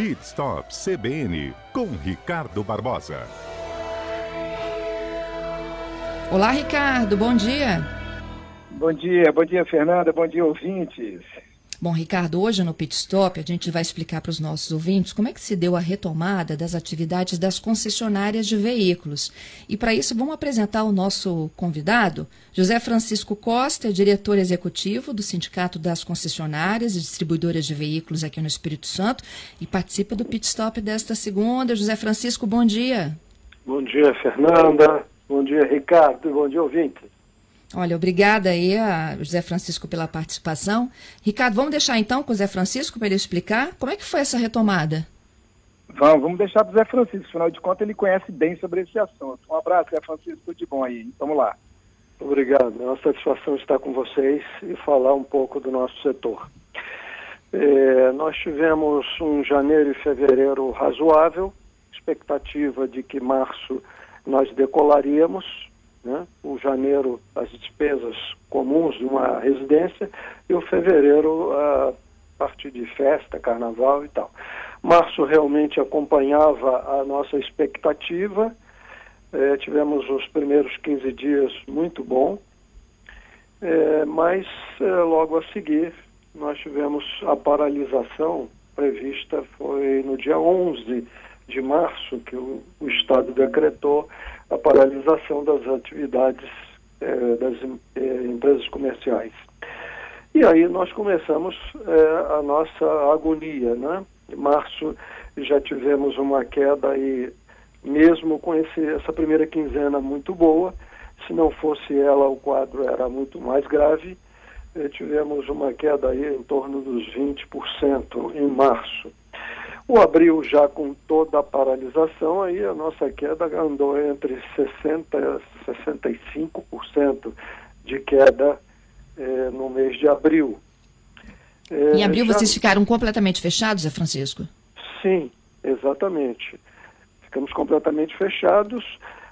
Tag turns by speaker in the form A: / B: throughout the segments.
A: Pit Stop CBN com Ricardo Barbosa.
B: Olá, Ricardo, bom dia.
C: Bom dia, bom dia, Fernanda, bom dia, ouvintes.
B: Bom, Ricardo, hoje no Pit Stop a gente vai explicar para os nossos ouvintes como é que se deu a retomada das atividades das concessionárias de veículos. E para isso vamos apresentar o nosso convidado, José Francisco Costa, diretor executivo do Sindicato das Concessionárias e Distribuidoras de Veículos aqui no Espírito Santo e participa do Pit Stop desta segunda. José Francisco, bom dia.
D: Bom dia, Fernanda. Bom dia, Ricardo. Bom dia, ouvintes.
B: Olha, obrigada aí a José Francisco pela participação. Ricardo, vamos deixar então com o Zé Francisco para ele explicar como é que foi essa retomada.
C: Vamos, vamos deixar para o Zé Francisco, afinal de contas ele conhece bem sobre esse assunto. Um abraço, Zé Francisco, tudo de bom aí. Vamos lá.
D: Obrigado, é uma satisfação estar com vocês e falar um pouco do nosso setor. É, nós tivemos um janeiro e fevereiro razoável, expectativa de que março nós decolaríamos, né? o janeiro as despesas comuns de uma residência e o fevereiro a partir de festa, carnaval e tal. Março realmente acompanhava a nossa expectativa, eh, tivemos os primeiros 15 dias muito bom, eh, mas eh, logo a seguir nós tivemos a paralisação prevista, foi no dia 11 de março que o, o Estado decretou a paralisação das atividades eh, das eh, empresas comerciais. E aí nós começamos eh, a nossa agonia, né? Em março já tivemos uma queda aí, mesmo com esse, essa primeira quinzena muito boa, se não fosse ela o quadro era muito mais grave, tivemos uma queda aí em torno dos 20% em março. O abril já com toda a paralisação, aí a nossa queda andou entre 60% e 65% de queda eh, no mês de abril.
B: Eh, em abril já... vocês ficaram completamente fechados, Zé Francisco?
D: Sim, exatamente. Ficamos completamente fechados,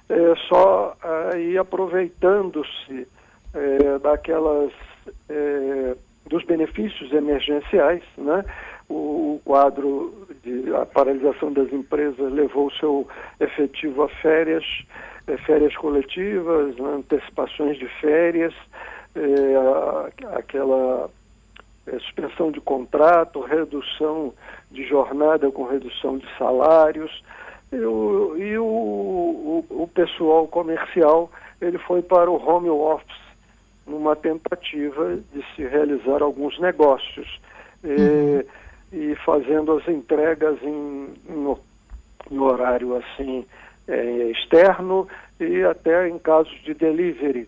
D: eh, só aí aproveitando-se daquelas dos benefícios emergenciais, né? O, quadro de a paralisação das empresas levou o seu efetivo a férias, eh, férias coletivas, né, antecipações de férias, a, aquela eh, suspensão de contrato, redução de jornada com redução de salários, e o, e o, o, o pessoal comercial ele foi para o home office numa tentativa de se realizar alguns negócios. Uhum. E, fazendo as entregas em, em, em horário assim é, externo e até em casos de delivery.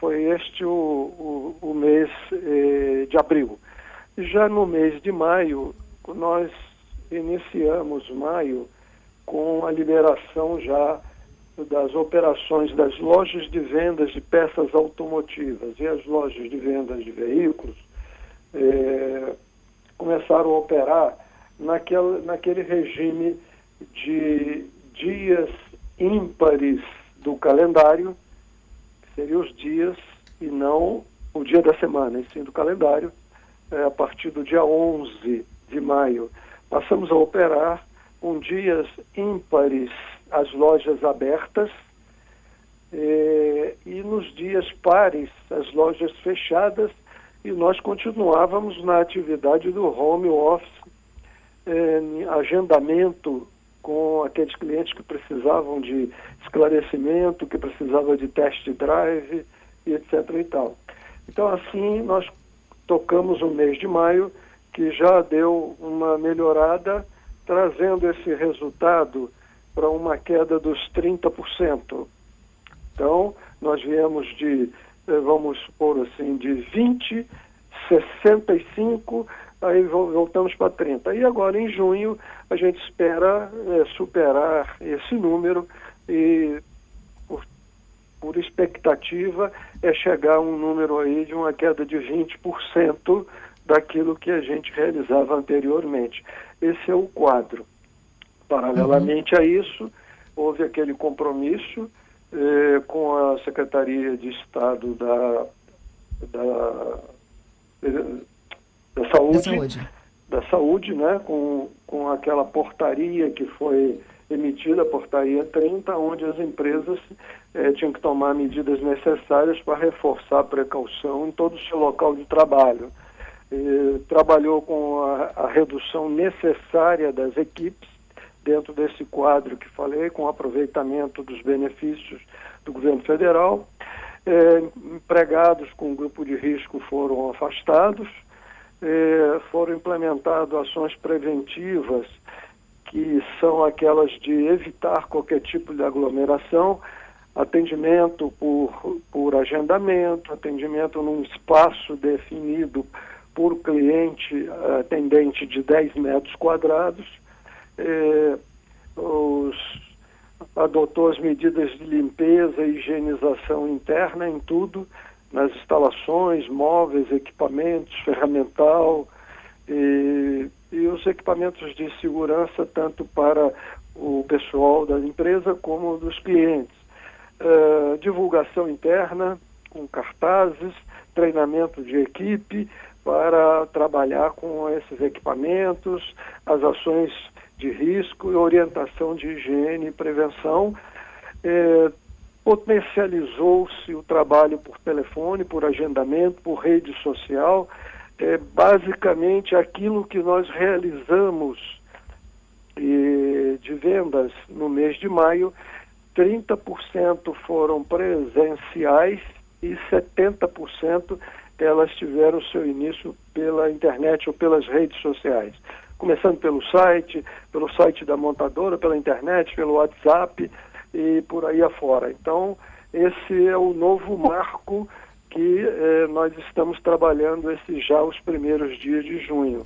D: Foi este o, o, o mês eh, de abril. Já no mês de maio, nós iniciamos maio com a liberação já das operações das lojas de vendas de peças automotivas e as lojas de vendas de veículos é, começaram a operar naquele, naquele regime de dias ímpares do calendário, que seriam os dias e não o dia da semana, e sim do calendário, é, a partir do dia 11 de maio. Passamos a operar com dias ímpares as lojas abertas eh, e nos dias pares as lojas fechadas e nós continuávamos na atividade do home office, eh, agendamento com aqueles clientes que precisavam de esclarecimento, que precisavam de test drive e etc. e tal. Então assim nós tocamos o mês de maio que já deu uma melhorada, trazendo esse resultado para uma queda dos 30%. Então, nós viemos de, vamos supor assim, de 20, 65, aí voltamos para 30. E agora, em junho, a gente espera é, superar esse número e, por, por expectativa, é chegar a um número aí de uma queda de 20% daquilo que a gente realizava anteriormente. Esse é o quadro. Paralelamente uhum. a isso, houve aquele compromisso eh, com a Secretaria de Estado da, da, da, Saúde, da saúde. da Saúde, né, com, com aquela portaria que foi emitida, a portaria 30, onde as empresas eh, tinham que tomar medidas necessárias para reforçar a precaução em todo o seu local de trabalho. Trabalhou com a, a redução necessária das equipes dentro desse quadro que falei, com aproveitamento dos benefícios do governo federal. É, empregados com grupo de risco foram afastados, é, foram implementadas ações preventivas, que são aquelas de evitar qualquer tipo de aglomeração, atendimento por, por agendamento, atendimento num espaço definido por cliente atendente de 10 metros quadrados. É, os, adotou as medidas de limpeza e higienização interna em tudo, nas instalações, móveis, equipamentos, ferramental e, e os equipamentos de segurança tanto para o pessoal da empresa como dos clientes. Uh, divulgação interna com cartazes, treinamento de equipe para trabalhar com esses equipamentos, as ações de risco e orientação de higiene e prevenção. É, Potencializou-se o trabalho por telefone, por agendamento, por rede social. É, basicamente, aquilo que nós realizamos e, de vendas no mês de maio, 30% foram presenciais e 70% elas tiveram seu início pela internet ou pelas redes sociais começando pelo site, pelo site da montadora, pela internet, pelo WhatsApp e por aí afora. Então, esse é o novo marco que eh, nós estamos trabalhando esses já os primeiros dias de junho,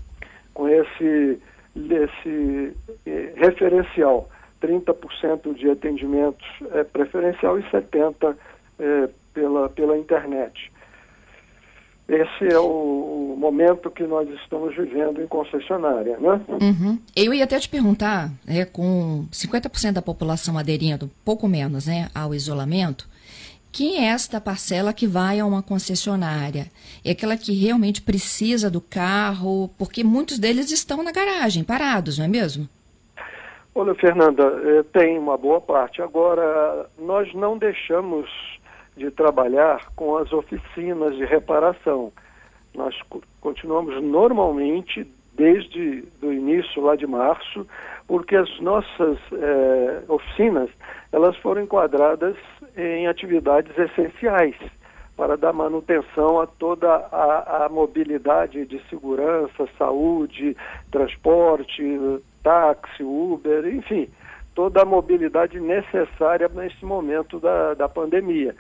D: com esse, esse eh, referencial, 30% de atendimentos eh, preferencial e 70% eh, pela, pela internet. Esse é o, momento que nós estamos vivendo em concessionária, né?
B: Uhum. Eu ia até te perguntar, é, com 50% da população aderindo, pouco menos, né, ao isolamento, quem é esta parcela que vai a uma concessionária? É aquela que realmente precisa do carro, porque muitos deles estão na garagem, parados, não é mesmo?
D: Olha, Fernanda, eh, tem uma boa parte. Agora, nós não deixamos de trabalhar com as oficinas de reparação. Nós continuamos normalmente desde o início lá de março, porque as nossas eh, oficinas elas foram enquadradas em atividades essenciais para dar manutenção a toda a, a mobilidade de segurança, saúde, transporte, táxi, Uber, enfim, toda a mobilidade necessária nesse momento da, da pandemia.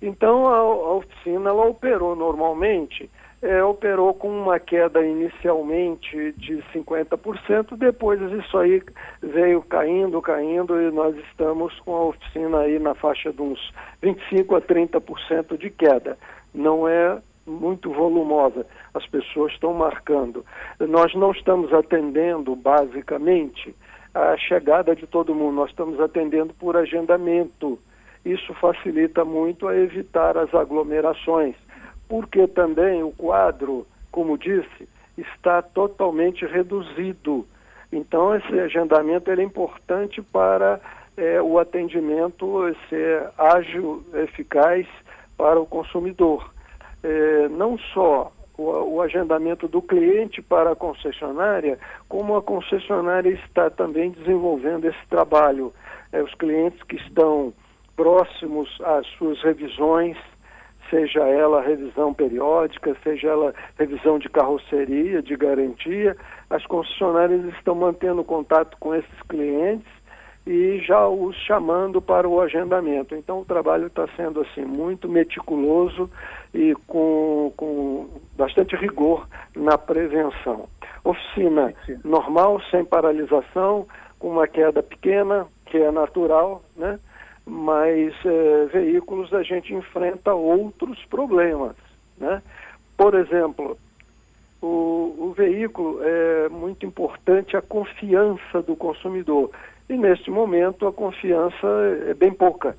D: Então a, a oficina ela operou normalmente, é, operou com uma queda inicialmente de 50%, depois isso aí veio caindo, caindo e nós estamos com a oficina aí na faixa de uns 25 a 30% de queda. Não é muito volumosa, as pessoas estão marcando. Nós não estamos atendendo basicamente a chegada de todo mundo, nós estamos atendendo por agendamento. Isso facilita muito a evitar as aglomerações, porque também o quadro, como disse, está totalmente reduzido. Então, esse agendamento é importante para é, o atendimento ser ágil, eficaz para o consumidor. É, não só o, o, agendamento do cliente para a concessionária, como a concessionária está também desenvolvendo esse trabalho. É, os clientes que estão próximos às suas revisões, seja ela revisão periódica, seja ela revisão de carroceria, de garantia, as concessionárias estão mantendo contato com esses clientes e já os chamando para o agendamento. Então o trabalho está sendo assim muito meticuloso e com, com bastante rigor na prevenção. Oficina normal, sem paralisação, com uma queda pequena, que é natural, né? Mas é, veículos a gente enfrenta outros problemas. Né? Por exemplo, o, o, veículo é muito importante a confiança do consumidor. E neste momento a confiança é bem pouca,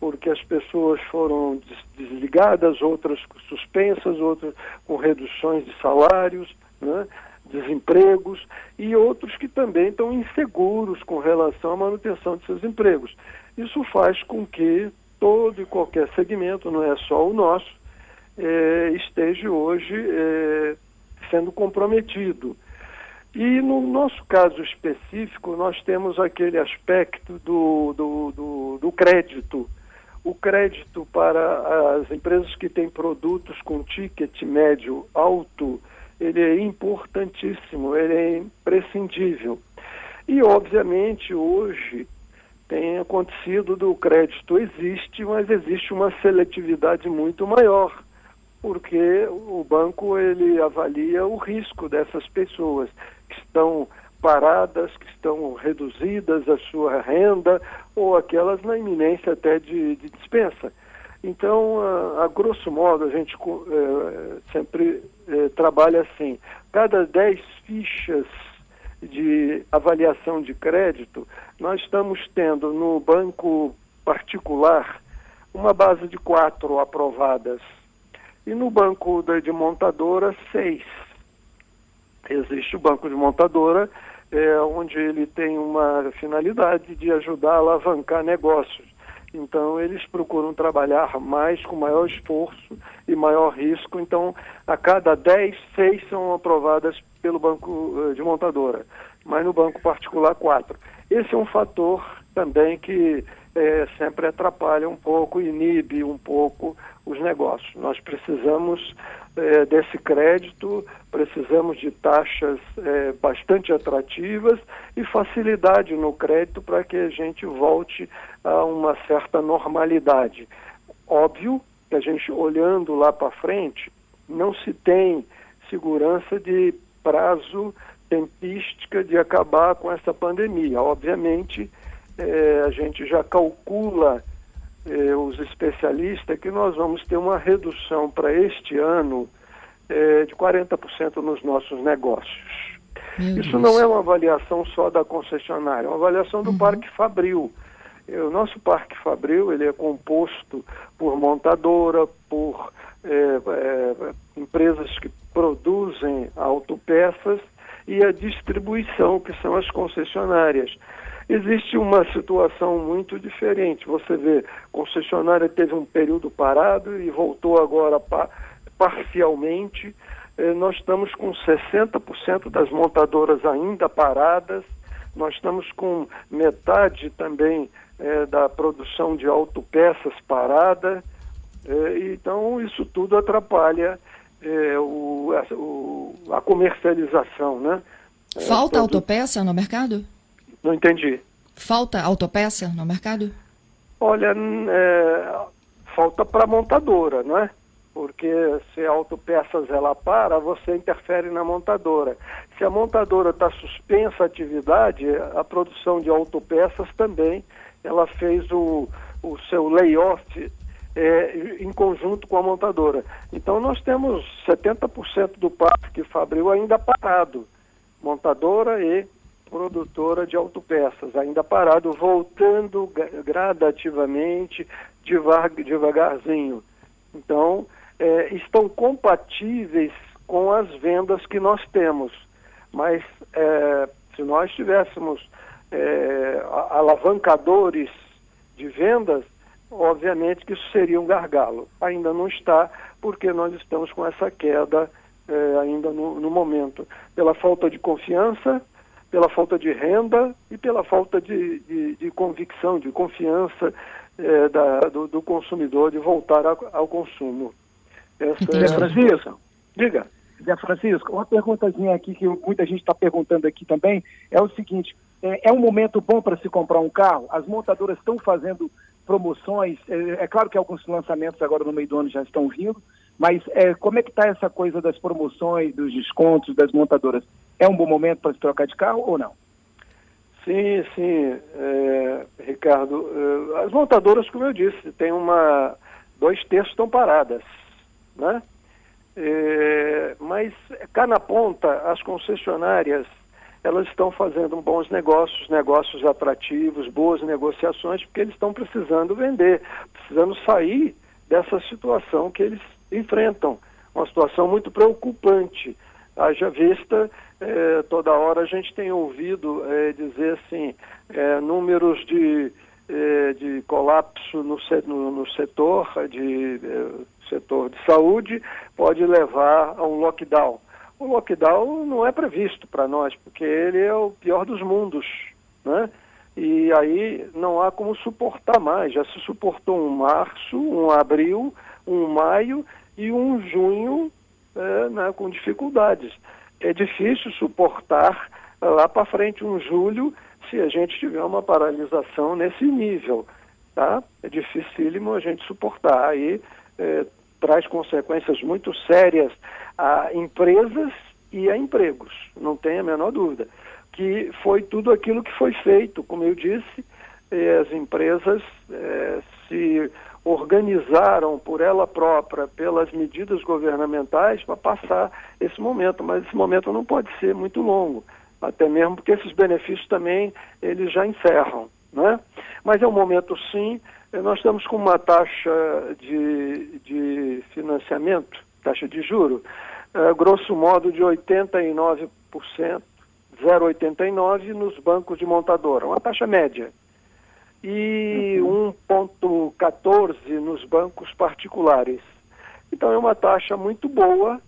D: porque as pessoas foram desligadas, outras suspensas, outras com reduções de salários, né? desempregos e outros que também estão inseguros com relação à manutenção de seus empregos. Isso faz com que todo e qualquer segmento, não é só o nosso, é, esteja hoje é, sendo comprometido. E no nosso caso específico, nós temos aquele aspecto do, do, do, do crédito. O crédito para as empresas que têm produtos com ticket médio alto, ele é importantíssimo, ele é imprescindível. E, obviamente, hoje tem acontecido do crédito existe, mas existe uma seletividade muito maior, porque o banco ele avalia o risco dessas pessoas que estão paradas, que estão reduzidas a sua renda ou aquelas na iminência até de, de dispensa. Então, a, a, grosso modo, a gente é, sempre é, trabalha assim: cada 10 fichas de avaliação de crédito, nós estamos tendo no banco particular uma base de quatro aprovadas e no banco de montadora, seis. Existe o banco de montadora, é, onde ele tem uma finalidade de ajudar a alavancar negócios. Então, eles procuram trabalhar mais, com maior esforço e maior risco. Então, a cada 10, 6 são aprovadas pelo banco eh, de montadora, mas no banco particular, 4. Esse é um fator também que é, sempre atrapalha um pouco, inibe um pouco os negócios. Nós precisamos é, desse crédito, precisamos de taxas é, bastante atrativas e facilidade no crédito para que a gente volte a uma certa normalidade. Óbvio que a gente, olhando lá para frente, não se tem segurança de prazo tempística de acabar com essa pandemia. Obviamente, é, a gente já calcula, é, os especialistas, que nós vamos ter uma redução para este ano é, de 40% nos nossos negócios. Meu Isso Deus. não é uma avaliação só da concessionária, é uma avaliação do uhum. Parque Fabril. O nosso Parque Fabril ele é composto por montadora, por é, é, empresas que produzem autopeças e a distribuição, que são as concessionárias. Existe uma situação muito diferente. Você vê, concessionária teve um período parado e voltou agora pa parcialmente. Eh, nós estamos com 60% das montadoras ainda paradas. Nós estamos com metade também eh, da produção de autopeças parada. Eh, então, isso tudo atrapalha é, o, a, o, a, comercialização, né?
B: É, Falta é, autopeça no mercado?
D: Não entendi.
B: Falta autopeça no mercado?
D: Olha, é, falta para a montadora, não é? Porque se a autopeças ela para, você interfere na montadora. Se a montadora está suspensa a atividade, a produção de autopeças também, ela fez o, o seu layoff é, em conjunto com a montadora. Então nós temos 70% do parque Fabril ainda parado, montadora e produtora de autopeças, ainda parado, voltando gradativamente, devagar, devagarzinho. Então, é, estão compatíveis com as vendas que nós temos. Mas é, se nós tivéssemos é, alavancadores de vendas, obviamente que isso seria um gargalo. Ainda não está, porque nós estamos com essa queda eh, ainda no, no, momento, pela falta de confiança, pela falta de renda e pela falta de, de, de convicção, de confiança eh, da, do, do, consumidor de voltar a, ao consumo.
C: Essa é Francisco, diga. Zé Francisco, uma perguntazinha aqui que muita gente está perguntando aqui também é o seguinte: é, é um momento bom para se comprar um carro? As montadoras estão fazendo promoções. É, é, claro que alguns lançamentos agora no meio do ano já estão vindo, mas é, como é que está essa coisa das promoções, dos descontos, das montadoras? É um bom momento para se trocar de carro ou não?
D: Sim, sim, é, Ricardo. É, as montadoras, como eu disse, tem uma dois terços estão paradas, né? É, mas cá na ponta, as concessionárias elas estão fazendo bons negócios, negócios atrativos, boas negociações, porque eles estão precisando vender, precisando sair dessa situação que eles enfrentam, uma situação muito preocupante. Haja vista é, toda hora a gente tem ouvido é, dizer assim, é, números de, de colapso no, no, no setor de setor de saúde pode levar a um lockdown. O lockdown não é previsto para nós, porque ele é o pior dos mundos, né? E aí não há como suportar mais. Já se suportou um março, um abril, um maio e um junho é, né, com dificuldades. É difícil suportar lá para frente um julho se a gente tiver uma paralisação nesse nível, tá? É dificílimo a gente suportar. Aí é, traz consequências muito sérias a empresas e a empregos, não tem a menor dúvida. Que foi tudo aquilo que foi feito, como eu disse, eh, as empresas eh, se organizaram por ela própria, pelas medidas governamentais, para passar esse momento, mas esse momento não pode ser muito longo, até mesmo porque esses benefícios também eles já encerram, né? Mas é um momento sim, nós estamos com uma taxa de, de financiamento, taxa de juro, uh, grosso modo de 89%, 0,89% nos bancos de montadora, uma taxa média e uhum. 1,14 nos bancos particulares. Então é uma taxa muito boa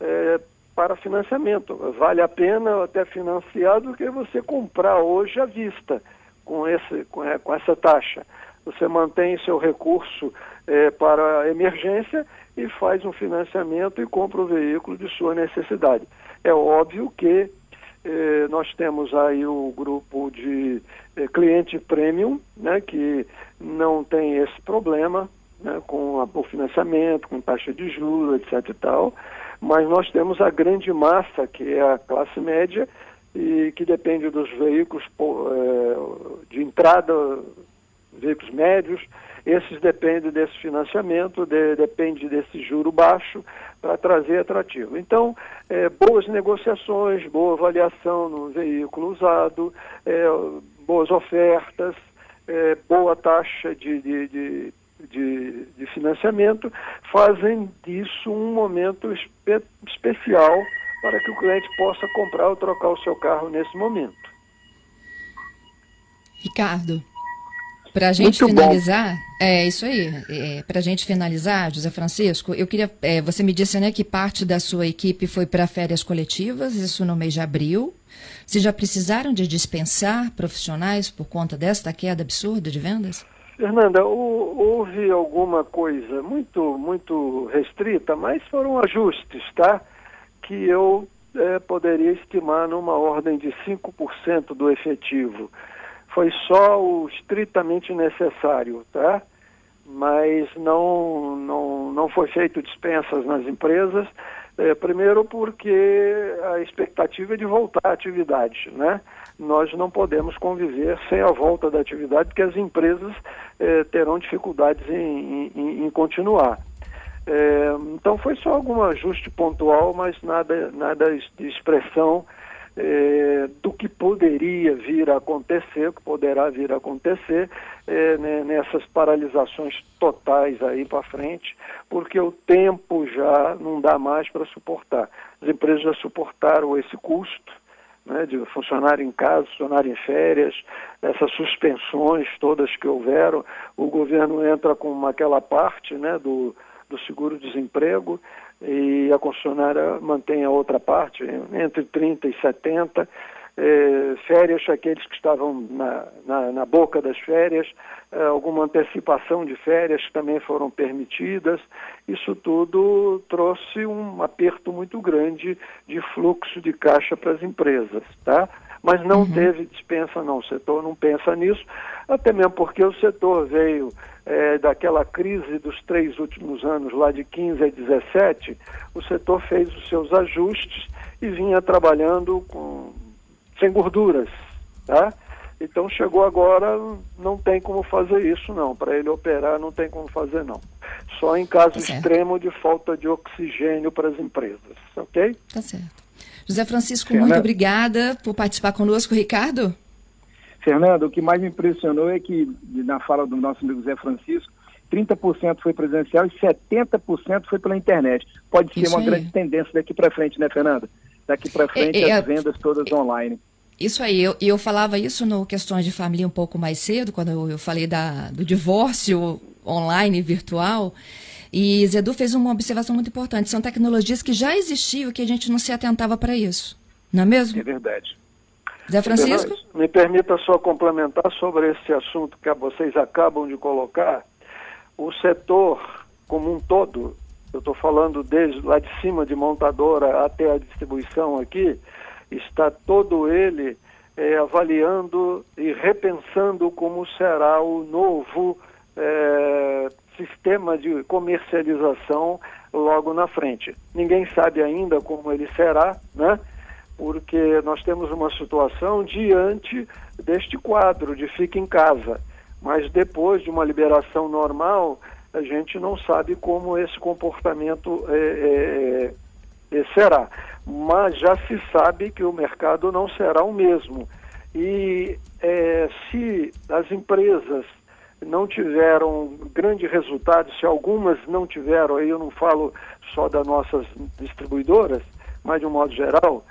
D: é, para financiamento. Vale a pena até financiar do que você comprar hoje à vista com, esse, com, com essa taxa. Você mantém seu recurso é, para emergência e faz um financiamento e compra o veículo de sua necessidade. É óbvio que eh, nós temos aí o grupo de eh, cliente premium, né, que não tem esse problema né, com a, o financiamento, com taxa de juros, etc. e tal, mas nós temos a grande massa, que é a classe média, e que depende dos veículos eh, de entrada, veículos médios, esses dependem desse financiamento, de, depende desse juro baixo para trazer atrativo. Então, é, boas negociações, boa avaliação no veículo usado, é, boas ofertas, é, boa taxa de, de, de, de, de financiamento fazem disso um momento espe especial para que o cliente possa comprar ou trocar o seu carro nesse momento.
B: Ricardo, para a gente Muito finalizar, bom. é isso aí. É, para a gente finalizar, José Francisco, eu queria. É, você me disse né, que parte da sua equipe foi para férias coletivas, isso no mês de abril. Vocês já precisaram de dispensar profissionais por conta desta queda absurda de vendas?
D: Fernanda, houve alguma coisa muito, muito restrita, mas foram ajustes, tá? Que eu é, poderia estimar numa ordem de 5% do efetivo foi só o estritamente necessário, tá? Mas não, não, não foi feito dispensas nas empresas, é, primeiro porque a expectativa é de voltar à atividade, né? Nós não podemos conviver sem a volta da atividade, porque as empresas é, terão dificuldades em, em, em continuar. É, então foi só algum ajuste pontual, mas nada, nada de expressão é, do que poderia vir a acontecer, que poderá vir a acontecer é, né, nessas paralisações totais aí para frente, porque o tempo já não dá mais para suportar. As empresas já suportaram esse custo, né, de funcionar em casa, funcionar em férias, essas suspensões todas que houveram, o governo entra com aquela parte né, do, do seguro-desemprego, e a concessionária mantém a outra parte, entre 30 e 70. É, férias, aqueles que estavam na, na, na boca das férias, é, alguma antecipação de férias também foram permitidas. Isso tudo trouxe um aperto muito grande de fluxo de caixa para as empresas, tá? Mas não uhum. teve dispensa, não. O setor não pensa nisso, até mesmo porque o setor veio é, daquela crise dos três últimos anos, lá de 15 a 17, o setor fez os seus ajustes e vinha trabalhando com, sem gorduras, tá? Então chegou agora, não tem como fazer isso não. Para ele operar não tem como fazer não. Só em caso tá extremo de falta de oxigênio para as empresas, ok?
B: Tá certo. José Francisco, muito obrigada por participar conosco. Ricardo?
C: Fernando, o que mais me impressionou é que, na fala do nosso amigo Zé Francisco, 30% foi presencial e 70% foi pela internet. Pode ser Isso uma aí. grande tendência daqui para frente, né, Fernando? daqui para frente é, é, as vendas todas online.
B: Isso aí, eu, eu falava isso no Questões de Família um pouco mais cedo, quando eu, eu falei da, do divórcio online virtual. E Zedu fez uma observação muito importante. São tecnologias que já existiam e que a gente não se atentava para isso. Não é mesmo?
C: É verdade.
B: Zé Francisco?
D: Me permita só complementar sobre esse assunto que vocês acabam de colocar. O setor como um todo, eu estou falando desde lá de cima de montadora até a distribuição aqui, está todo ele é, avaliando e repensando como será o novo é, sistema de comercialização logo na frente. Ninguém sabe ainda como ele será, né? porque nós temos uma situação diante deste quadro de fica em casa. Mas depois de uma liberação normal, a gente não sabe como esse comportamento é, é, é, será. Mas já se sabe que o mercado não será o mesmo. E é, se as empresas não tiveram grande resultado, se algumas não tiveram, aí eu não falo só das nossas distribuidoras, mas de um modo geral,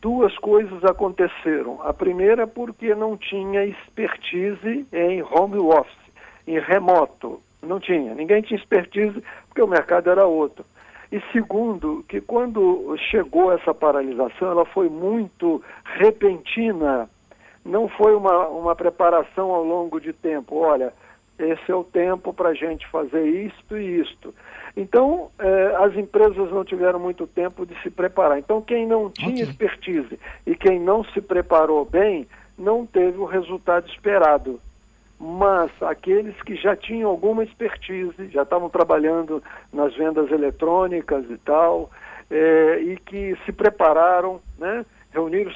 D: duas coisas aconteceram. A primeira porque não tinha expertise em home office, em remoto. Não tinha. Ninguém tinha expertise porque o mercado era outro. E segundo, que quando chegou essa paralisação, ela foi muito repentina. Não foi uma, uma preparação ao longo de tempo. Olha, esse é o tempo para a gente fazer isto e isto. Então, eh, as empresas não tiveram muito tempo de se preparar. Então, quem não tinha okay. expertise e quem não se preparou bem, não teve o resultado esperado. Mas aqueles que já tinham alguma expertise, já estavam trabalhando nas vendas eletrônicas e tal, eh, e que se prepararam, né, reuniram